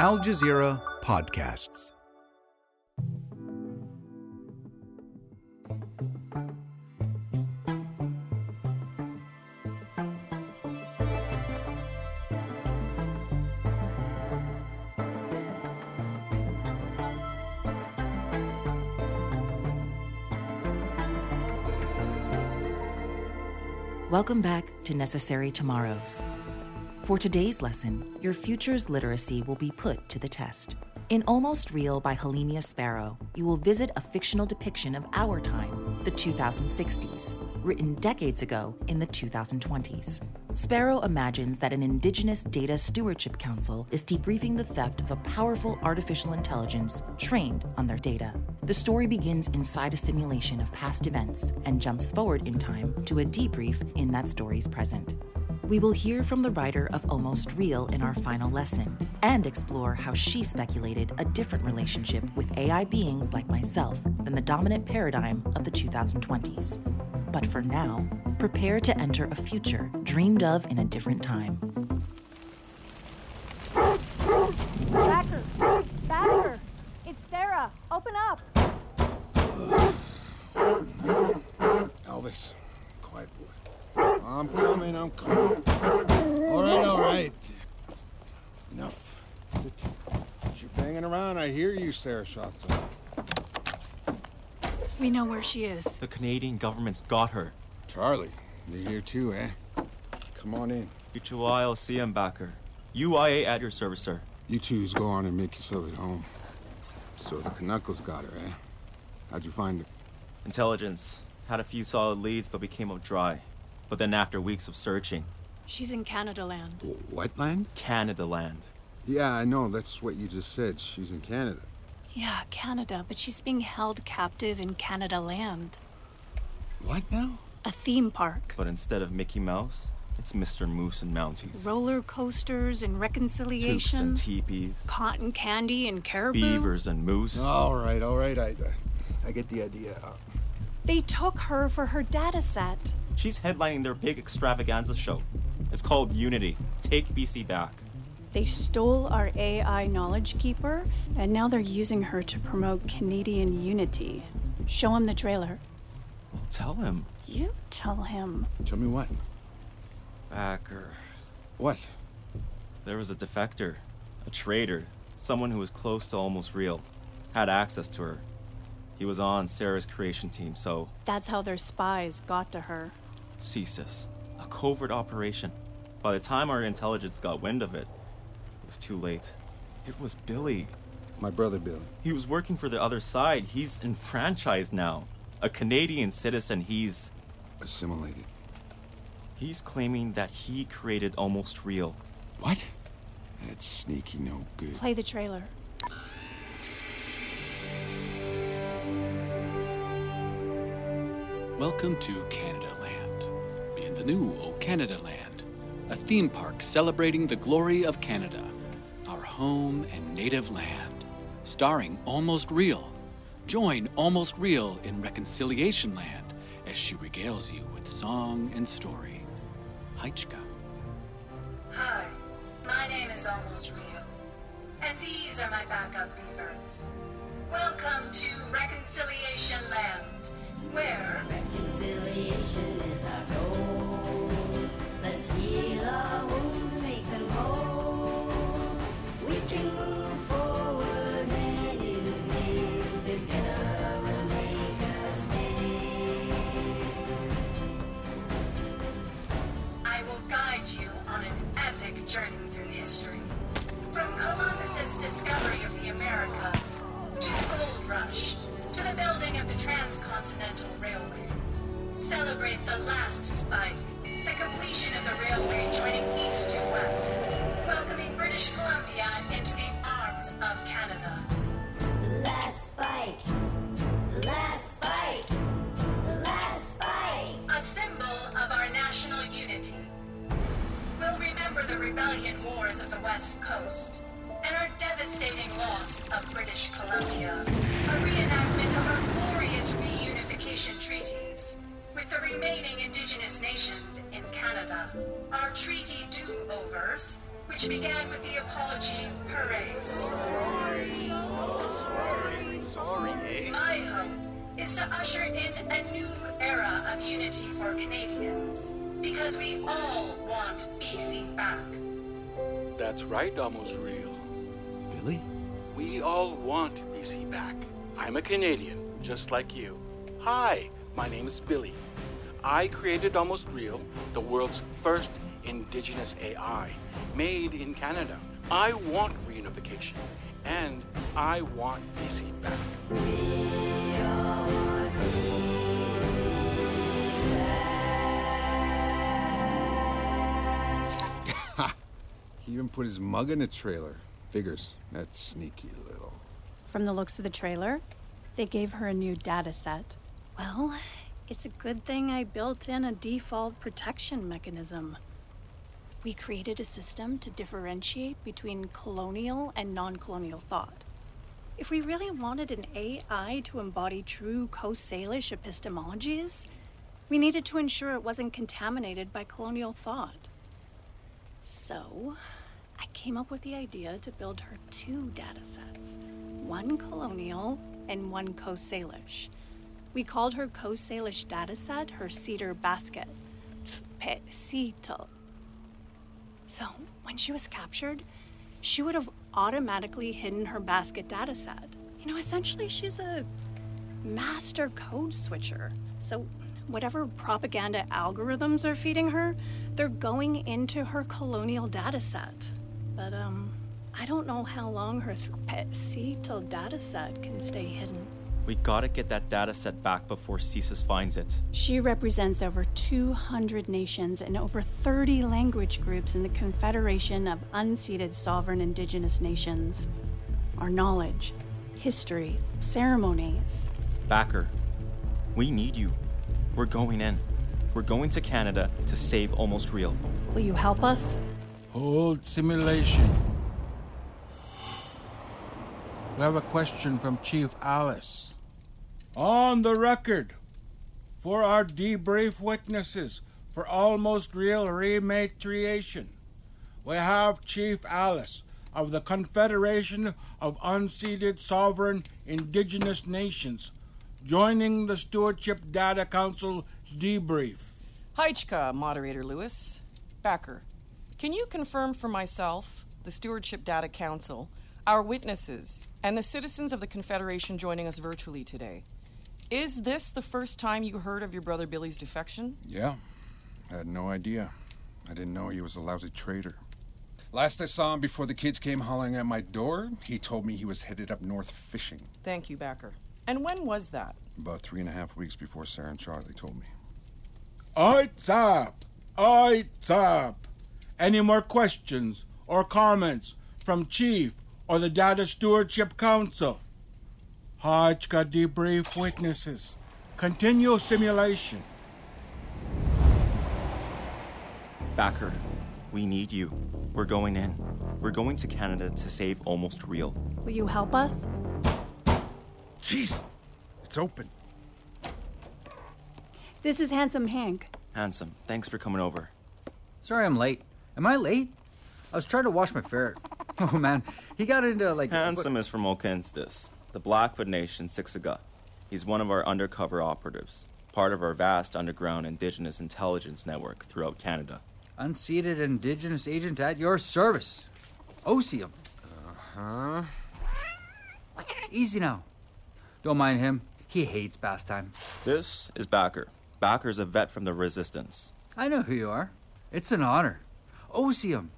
Al Jazeera Podcasts. Welcome back to Necessary Tomorrows. For today's lesson, your future's literacy will be put to the test. In Almost Real by Halimia Sparrow, you will visit a fictional depiction of our time, the 2060s, written decades ago in the 2020s. Sparrow imagines that an Indigenous Data Stewardship Council is debriefing the theft of a powerful artificial intelligence trained on their data. The story begins inside a simulation of past events and jumps forward in time to a debrief in that story's present. We will hear from the writer of Almost Real in our final lesson and explore how she speculated a different relationship with AI beings like myself than the dominant paradigm of the 2020s. But for now, prepare to enter a future dreamed of in a different time. Backer! Backer! It's Sarah! Open up! Elvis, quiet boy. I'm coming, I'm coming. All right, all right. Enough. Sit. You're banging around. I hear you, Sarah Shotson. We know where she is. The Canadian government's got her. Charlie, you're here too, eh? Come on in. Uchiwai CM backer. UIA at your service, sir. You twos go on and make yourself at home. So the Canuckles got her, eh? How'd you find her? Intelligence. Had a few solid leads, but we came up dry. But then after weeks of searching, She's in Canada land. Wh- What land? Canada land. Yeah, I know. That's what you just said. She's in Canada. Yeah, Canada, but she's being held captive in Canada land. What now? A theme park. But instead of Mickey Mouse, it's Mr. Moose and Mounties. Roller coasters and Toops reconciliation. and teepees. Cotton candy and caribou. Beavers and moose. All right, all right. I, I get the idea. They took her for her data set. She's headlining their big extravaganza show. It's called Unity. Take BC back. They stole our AI knowledge keeper, and now they're using her to promote Canadian unity. Show him the trailer. Well, tell him. You tell him. Tell me what? Backer. What? There was a defector, a traitor, someone who was close to almost real, had access to her. He was on Sarah's creation team, so That's how their spies got to her. CSIS, a covert operation. By the time our intelligence got wind of it, it was too late. It was Billy. My brother Billy. He was working for the other side. He's enfranchised now. A Canadian citizen. He's Assimilated. he's claiming that he created almost real. What? That's sneaky no good. Play the trailer. Welcome to Canada Land. new O Canada Land, a theme park celebrating the glory of Canada, our home and native land. Starring Almost Real. Join Almost Real in Reconciliation Land as she regales you with song and story. Heichka. Hi, my name is Almost Real, and these are my backup beavers. Welcome to Reconciliation Land, where Reconciliation is our goal. Journey through history. From Columbus's discovery of the Americas, to the gold rush, to the building of the transcontinental railway. Celebrate the last spike, the completion of the railway joining east to west, welcoming British Columbia into the arms of Canada. Last spike. Wars of the West Coast and our devastating loss of British Columbia, a reenactment of our glorious reunification treaties with the remaining Indigenous nations in Canada, our treaty do-overs, which began with the Apology Parade. That's right, almost real. Billy? We all want BC back. I'm a Canadian, just like you. Hi, my name is Billy. I created Almost Real, the world's first indigenous AI, made in Canada. I want reunification, and I want BC back. Put his mug in a trailer. Figures. that sneaky little. From the looks of the trailer, they gave her a new data set. Well, it's a good thing I built in a default protection mechanism. We created a system to differentiate between colonial and non colonial thought. If we really wanted an AI to embody true Coast Salish epistemologies, we needed to ensure it wasn't contaminated by colonial thought. So, I came up with the idea to build her two data sets one colonial and one Coast Salish. We called her Coast Salish dataset her cedar basket. So, when she was captured, she would have automatically hidden her basket dataset. You know, essentially, she's a master code switcher. So, whatever propaganda algorithms are feeding her, they're going into her colonial dataset. But, um, I don't know how long her Cetal data set can stay hidden. We gotta get that data set back before CSIS finds it. She represents over 200 nations and over 30 language groups in the Confederation of Unceded Sovereign Indigenous Nations. Our knowledge, history, ceremonies. Backer, we need you. We're going in. We're going to Canada to save Almost Real. Will you help us? Hold simulation. We have a question from Chief Alice. On the record, for our debrief witnesses for almost real rematriation, we have Chief Alice of the Confederation of Unceded Sovereign Indigenous Nations joining the Stewardship Data Council debrief. Heichka, Moderator Lewis. Backer, can you confirm for myself, the Stewardship Data Council, our witnesses, and the citizens of the Confederation joining us virtually today? Is this the first time you heard of your brother Billy's defection? Yeah, I had no idea. I didn't know he was a lousy traitor. Last I saw him before the kids came hollering at my door, he told me he was headed up north fishing. Thank you, Backer. And when was that? About three and a half weeks before Sarah and Charlie told me. Oit's up! Oit's up! Any more questions or comments from Chief or the Data Stewardship Council? Hodge debrief witnesses. Continue simulation. Backer, we need you. We're going in. We're going to Canada to save Almost Real. Will you help us? Jeez, it's open. This is Handsome Hank. Handsome, thanks for coming over. Sorry I'm late. Am I late? I was trying to wash my ferret. Oh man, he got into like. Handsome is from Okinstis, the Blackfoot Nation, Siksika. He's one of our undercover operatives, part of our vast underground indigenous intelligence network throughout Canada. Unceded Indigenous agent at your service. Osium. Uh huh? Easy now. Don't mind him. He hates pastime. This is Backer. Backer's a vet from the Resistance. I know who you are. It's an honor. Osium.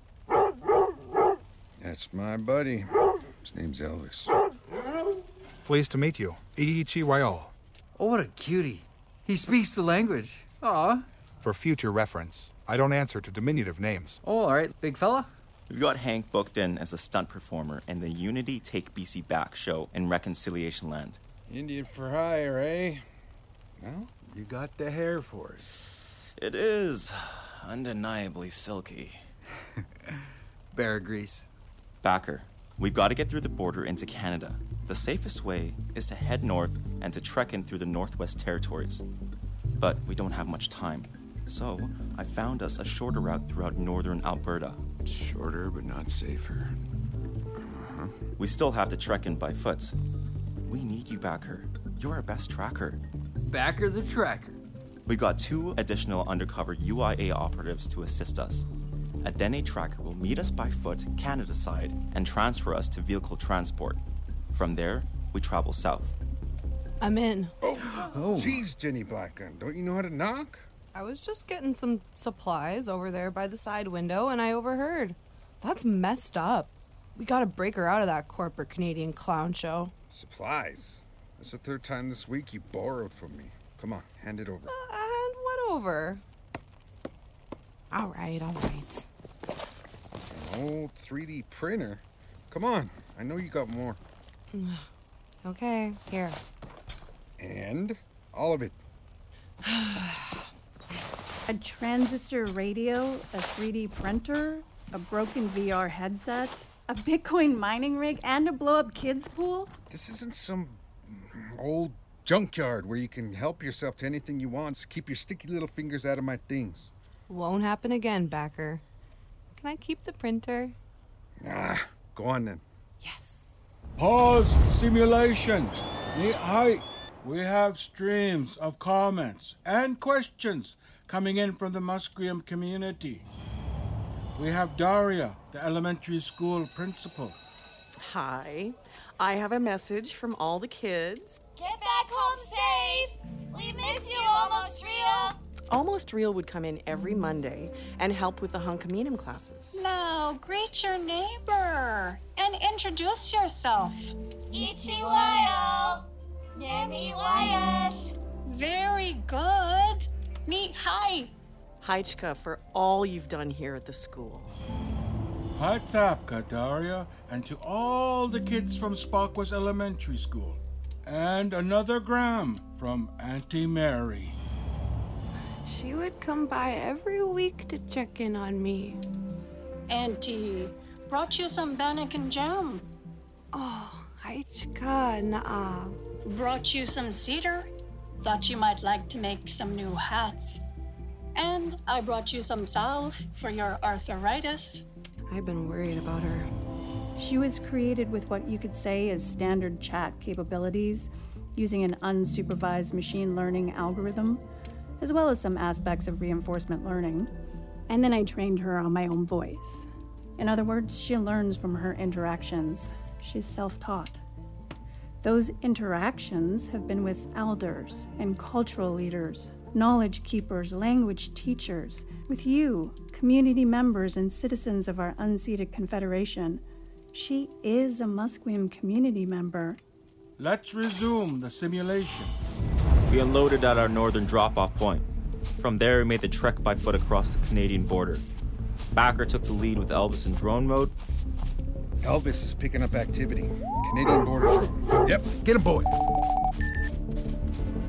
That's my buddy. His name's Elvis. Pleased to meet you. Iichi Waiol. Oh, what a cutie. He speaks the language. Aw. For future reference, I don't answer to diminutive names. Oh, all right, big fella. We've got Hank booked in as a stunt performer in the Unity Take BC Back show in Reconciliation Land. Indian for hire, eh? Well, you got the hair for it. It is undeniably silky. Bear grease. Backer, we've got to get through the border into Canada. The safest way is to head north and to trek in through the Northwest Territories. But we don't have much time. So I found us a shorter route throughout northern Alberta. Shorter, but not safer. Uh-huh. We still have to trek in by foot. We need you, Backer. You're our best tracker. Backer the tracker. We got two additional undercover UIA operatives to assist us. A Dene tracker will meet us by foot, Canada side, and transfer us to vehicle transport. From there, we travel south. I'm in. Oh, oh. jeez, Jenny Blackgun. Don't you know how to knock? I was just getting some supplies over there by the side window and I overheard. That's messed up. We gotta break her out of that corporate Canadian clown show. Supplies. That's the third time this week you borrowed from me. Come on, hand it over. Uh, hand what over? All right, all right. An old 3D printer. Come on, I know you got more. okay, here. And all of it. A transistor radio, a 3D printer, a broken VR headset, a Bitcoin mining rig, and a blow up kids pool? This isn't some old junkyard where you can help yourself to anything you want, so keep your sticky little fingers out of my things. Won't happen again, Backer. Can I keep the printer? Ah, go on then. Yes. Pause simulation. The height. We have streams of comments and questions coming in from the Musqueam community. We have Daria, the elementary school principal. Hi. I have a message from all the kids. Get back home safe. We miss you, almost real. Almost Real would come in every Monday and help with the Hunkaminum classes. Now, greet your neighbor and introduce yourself. Ichiwayo. Nemi Wyatt. Very good. Meet hi. Haichka for all you've done here at the school. What's up, Kadaria? And to all the kids from Spockwas Elementary School. And another gram from Auntie Mary. She would come by every week to check in on me. Auntie brought you some bannock and jam. Oh, Haichka na'a. Brought you some cedar. Thought you might like to make some new hats. And I brought you some salve for your arthritis. I've been worried about her. She was created with what you could say is standard chat capabilities, using an unsupervised machine learning algorithm, as well as some aspects of reinforcement learning. And then I trained her on my own voice. In other words, she learns from her interactions. She's self taught. Those interactions have been with elders and cultural leaders, knowledge keepers, language teachers, with you, community members and citizens of our unceded confederation. She is a Musqueam community member. Let's resume the simulation. We unloaded at our northern drop off point. From there, we made the trek by foot across the Canadian border. Backer took the lead with Elvis in drone mode. Elvis is picking up activity. Canadian border drone. Yep, get him, boy.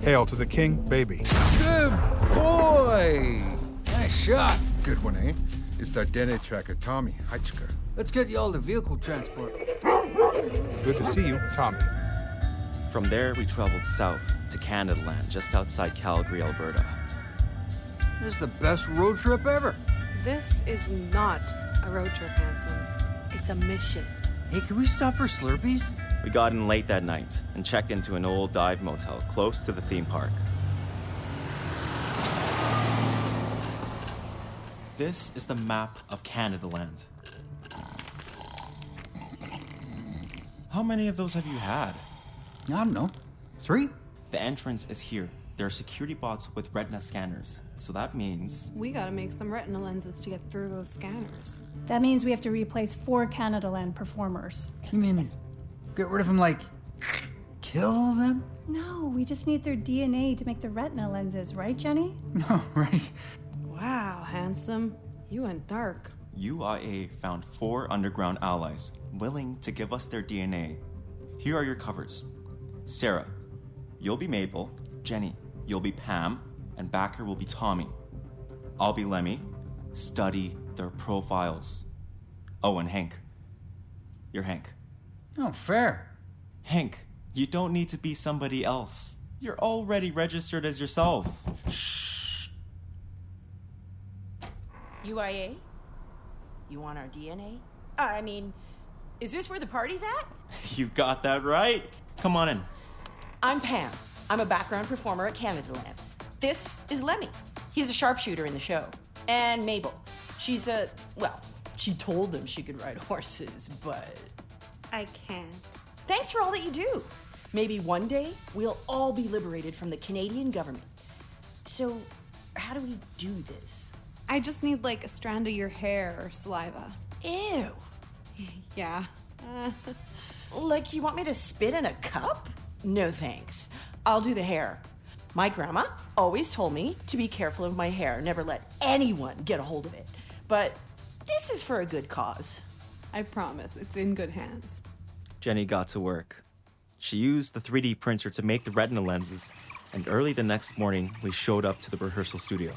Hail to the king, baby. Good boy. Nice shot. Good one, eh? It's our Dene tracker, Tommy Haichka. Let's get you all to vehicle transport. Good to see you, Tommy. From there, we traveled south to Canada land, just outside Calgary, Alberta. This is the best road trip ever. This is not a road trip, Handsome. It's a mission. Hey, can we stop for Slurpees? We got in late that night and checked into an old dive motel close to the theme park. This is the map of Canada land. How many of those have you had? I don't know. Three? The entrance is here. There are security bots with retina scanners. So that means We gotta make some retina lenses to get through those scanners. That means we have to replace four Canada Land performers. You mean get rid of them like kill them? No, we just need their DNA to make the retina lenses, right, Jenny? No, right. Wow, handsome. You went dark. UIA found four underground allies willing to give us their DNA. Here are your covers Sarah, you'll be Mabel. Jenny, you'll be Pam. And Backer will be Tommy. I'll be Lemmy. Study their profiles. Oh, and Hank. You're Hank. Oh, fair. Hank, you don't need to be somebody else. You're already registered as yourself. UIA? You want our DNA? Uh, I mean, is this where the party's at? You got that right. Come on in. I'm Pam. I'm a background performer at Canada Land. This is Lemmy. He's a sharpshooter in the show. And Mabel. She's a, well, she told them she could ride horses, but. I can't. Thanks for all that you do. Maybe one day we'll all be liberated from the Canadian government. So, how do we do this? I just need like a strand of your hair or saliva. Ew. Yeah. Uh, Like you want me to spit in a cup? No thanks. I'll do the hair. My grandma always told me to be careful of my hair, never let anyone get a hold of it. But this is for a good cause. I promise, it's in good hands. Jenny got to work. She used the 3D printer to make the retina lenses, and early the next morning, we showed up to the rehearsal studio.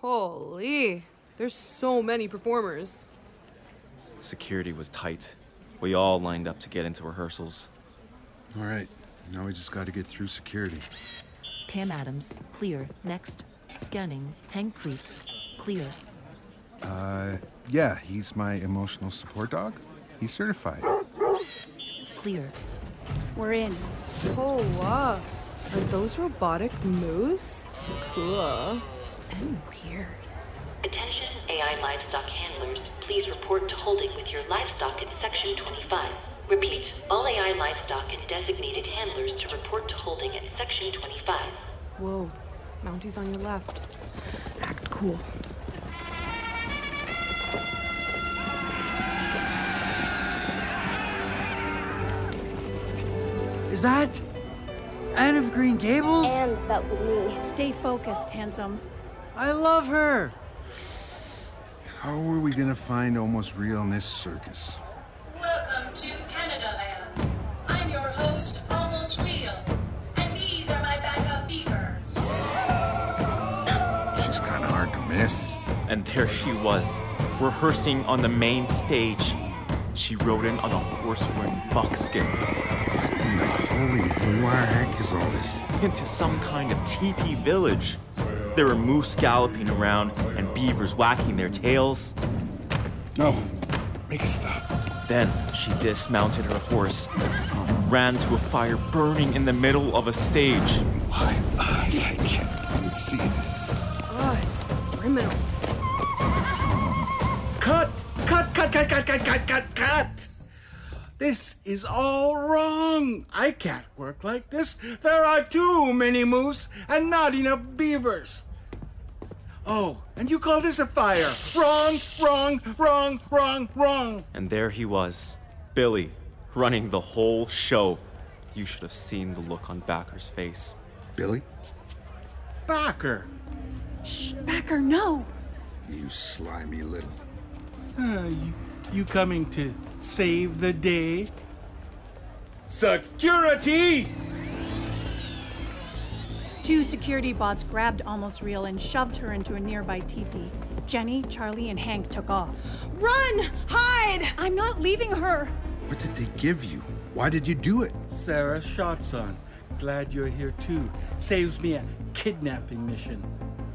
Holy, there's so many performers. Security was tight. We all lined up to get into rehearsals. All right, now we just got to get through security. Pam Adams, clear. Next. Scanning. Hank Creek, clear. Uh, yeah, he's my emotional support dog. He's certified. Clear. We're in. Oh, wow. Are those robotic moose? Cool. And weird. Attention AI livestock handlers, please report to holding with your livestock at section 25. Repeat, all AI livestock and designated handlers to report to holding at section 25. Whoa, Mounty's on your left. Act cool. Is that Anne of Green Gables? And spelled with me. Stay focused, handsome. I love her. How are we gonna find almost real in this circus? Welcome to Canada Land. I'm your host, Almost Real, and these are my backup beavers. She's kind of hard to miss. And there she was, rehearsing on the main stage. She rode in on a horse wearing buckskin. Holy, where heck is all this? Into some kind of teepee village. There were moose galloping around and beavers whacking their tails. No, make it stop. Then she dismounted her horse and ran to a fire burning in the middle of a stage. My eyes, I can't even see this. Oh, it's criminal. Cut! Cut, cut, cut, cut, cut, cut, cut, cut! This is all wrong. I can't work like this. There are too many moose and not enough beavers. Oh, and you call this a fire? Wrong, wrong, wrong, wrong, wrong. And there he was, Billy, running the whole show. You should have seen the look on Backer's face. Billy? Backer. Shh, Backer, no. You slimy little. Uh, you, you coming to save the day? Security! Two security bots grabbed Almost Real and shoved her into a nearby teepee. Jenny, Charlie, and Hank took off. Run! Hide! I'm not leaving her. What did they give you? Why did you do it? Sarah Shotson. Glad you're here too. Saves me a kidnapping mission.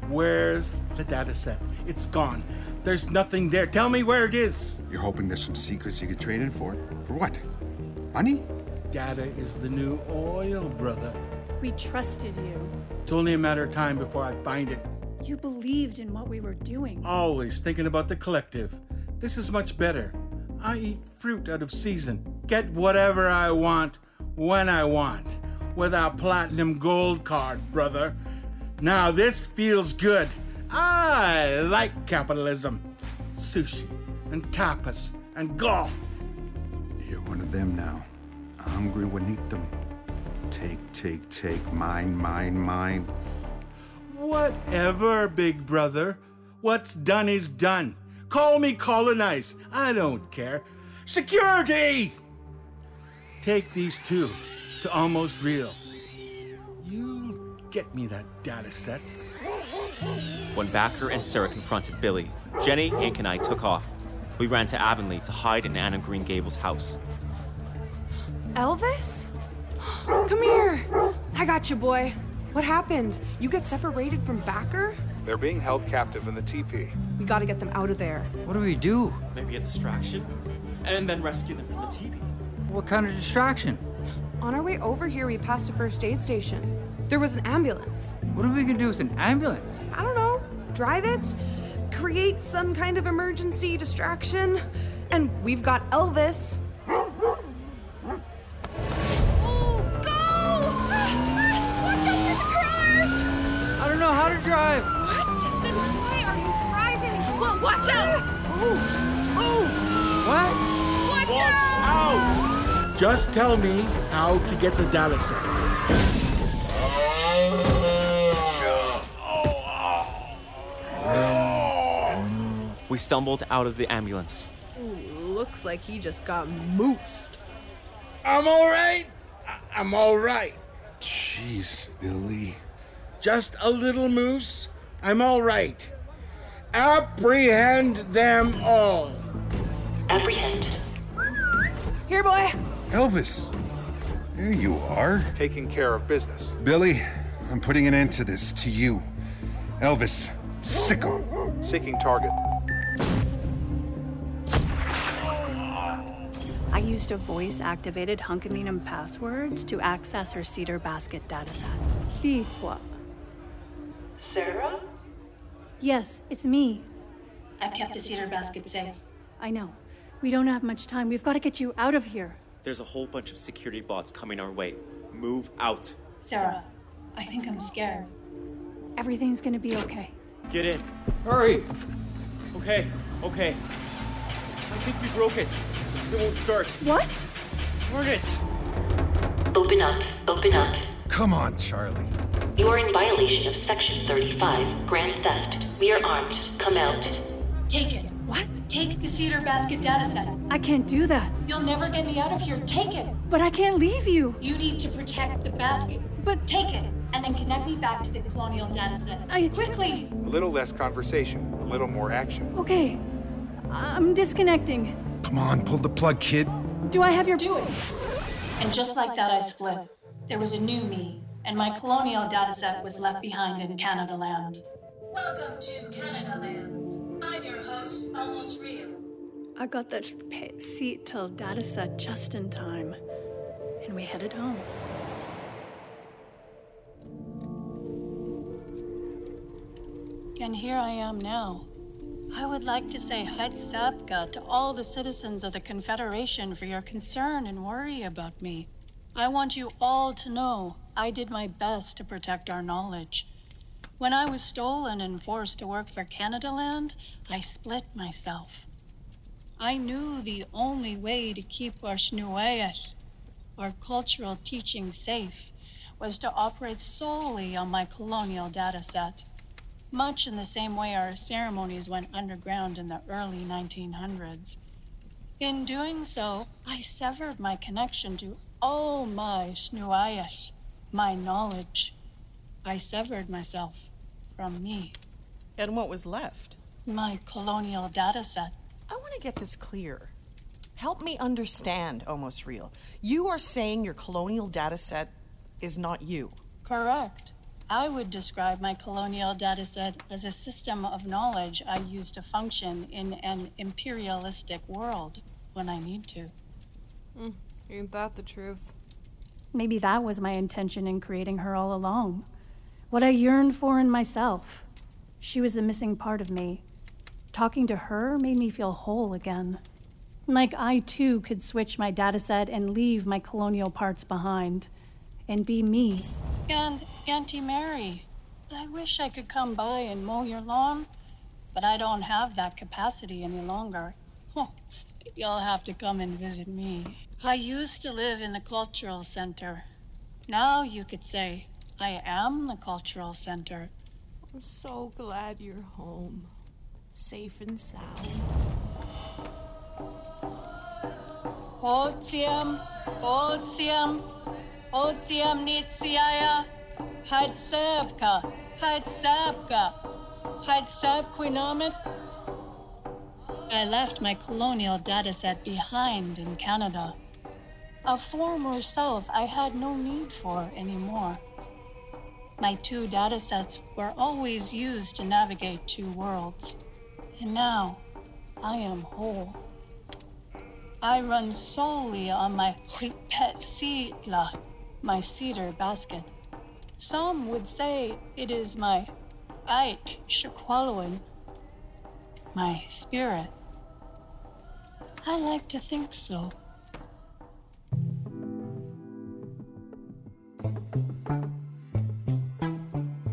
Where's the data set? It's gone. There's nothing there. Tell me where it is. You're hoping there's some secrets you could trade in for? For what? Money? Data is the new oil, brother. We trusted you. It's only a matter of time before I find it. You believed in what we were doing. Always thinking about the collective. This is much better. I eat fruit out of season. Get whatever I want when I want. With our platinum gold card, brother. Now this feels good. I like capitalism. Sushi and tapas and golf. You're one of them now. Hungry when eat them. Take, take, take. Mine, mine, mine. Whatever, big brother. What's done is done. Call me colonized. I don't care. Security! Take these two to almost real. You get me that data set. When Backer and Sarah confronted Billy, Jenny, Hank, and I took off. We ran to Avonlea to hide in Anne of Green Gables' house. Elvis? Come here. I got you, boy. What happened? You get separated from Backer? They're being held captive in the TP. We gotta get them out of there. What do we do? Maybe a distraction? And then rescue them from the TV. What kind of distraction? On our way over here, we passed a first aid station. There was an ambulance. What are we gonna do with an ambulance? I don't know. Drive it? Create some kind of emergency distraction? And we've got Elvis. Drive. What? Then why are you driving? Well, watch out! Oof! Oof! What? Watch, out! Just tell me how to get the data set. We stumbled out of the ambulance. Ooh, looks like he just got moosed. I'm all right. I- I'm all right. Jeez, Billy. Just a little moose. I'm all right. Apprehend them all. Apprehend. Here, boy. Elvis. There you are. Taking care of business. Billy, I'm putting an end to this. To you. Elvis. Sicko. Seeking target. I used a voice activated Hunkaminum passwords to access her cedar basket dataset. Fihua. Sarah? Yes, it's me. I've kept the cedar basket safe. I know. We don't have much time. We've got to get you out of here. There's a whole bunch of security bots coming our way. Move out. Sarah, I think I'm scared. Everything's gonna be okay. Get in. Hurry. Okay, okay. I think we broke it. It won't start. What? Darn it. Open up. Open up. Come on, Charlie. You are in violation of Section 35, Grand Theft. We are armed. Come out. Take it. What? Take the cedar basket data set. I can't do that. You'll never get me out of here. Take it. But I can't leave you. You need to protect the basket. But take it and then connect me back to the colonial data set. I quickly. A little less conversation, a little more action. Okay. I'm disconnecting. Come on, pull the plug, kid. Do I have your. Do it. And just like that, I split. There was a new me, and my colonial data set was left behind in Canada land. Welcome to Canada land. I'm your host, Almost Real. I got that pa- seat till dataset just in time. And we headed home. And here I am now. I would like to say Hetzapka to all the citizens of the Confederation for your concern and worry about me. I want you all to know I did my best to protect our knowledge. When I was stolen and forced to work for Canada Land, I split myself. I knew the only way to keep our Shnuayas, our cultural teaching safe, was to operate solely on my colonial data set much in the same way our ceremonies went underground in the early 1900s. In doing so, I severed my connection to all my Shnuayas, my knowledge. I severed myself from me. And what was left? My colonial data set. I want to get this clear. Help me understand, almost real. You are saying your colonial data set is not you. Correct. I would describe my colonial dataset as a system of knowledge I use to function in an imperialistic world when I need to. Mm, ain't that the truth? Maybe that was my intention in creating her all along. What I yearned for in myself. She was a missing part of me. Talking to her made me feel whole again. Like I too could switch my dataset and leave my colonial parts behind and be me. And Auntie Mary, I wish I could come by and mow your lawn, but I don't have that capacity any longer. You'll have to come and visit me. I used to live in the cultural center. Now you could say I am the cultural center. I'm so glad you're home, safe and sound. Otium, Otium, Otium Nitsiaya, Hadsabka, Hadsabka, Hadsabquinamit. I left my colonial dataset behind in Canada. A former self I had no need for anymore. My two datasets were always used to navigate two worlds. And now, I am whole. I run solely on my pet seedla, my cedar basket. Some would say it is my Ike Shakwaloan, my spirit. I like to think so.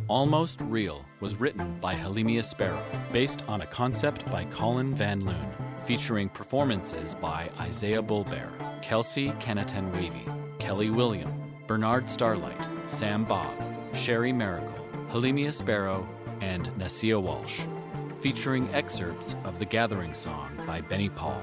Almost Real was written by Halimia Sparrow, based on a concept by Colin Van Loon, featuring performances by Isaiah Bulbear, Kelsey Kennetan Wavy, Kelly William, Bernard Starlight, Sam Bob, Sherry Miracle, Halimia Sparrow, and Nasia Walsh, featuring excerpts of the Gathering Song by Benny Paul.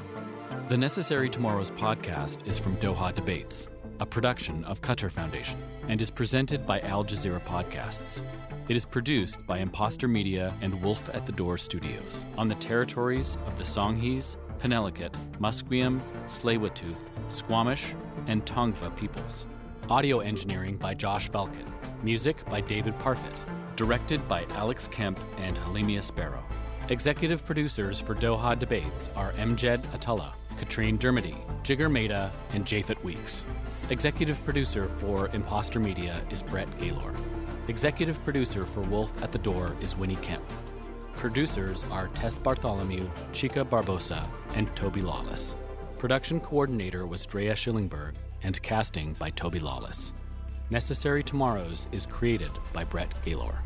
The Necessary Tomorrows podcast is from Doha Debates, a production of Qatar Foundation, and is presented by Al Jazeera Podcasts. It is produced by Imposter Media and Wolf at the Door Studios on the territories of the Songhees, Penelakut, Musqueam, tsleil Squamish, and Tongva peoples. Audio engineering by Josh Falcon. Music by David Parfit. Directed by Alex Kemp and Halimia Sparrow. Executive producers for Doha Debates are Amjad Atallah, Katrine Dermody, Jigar Mehta, and Japhet Weeks. Executive producer for Imposter Media is Brett Gaylor. Executive producer for Wolf at the Door is Winnie Kemp. Producers are Tess Bartholomew, Chica Barbosa, and Toby Lawless. Production coordinator was Drea Schillingberg, and casting by Toby Lawless. Necessary Tomorrows is created by Brett Gaylor.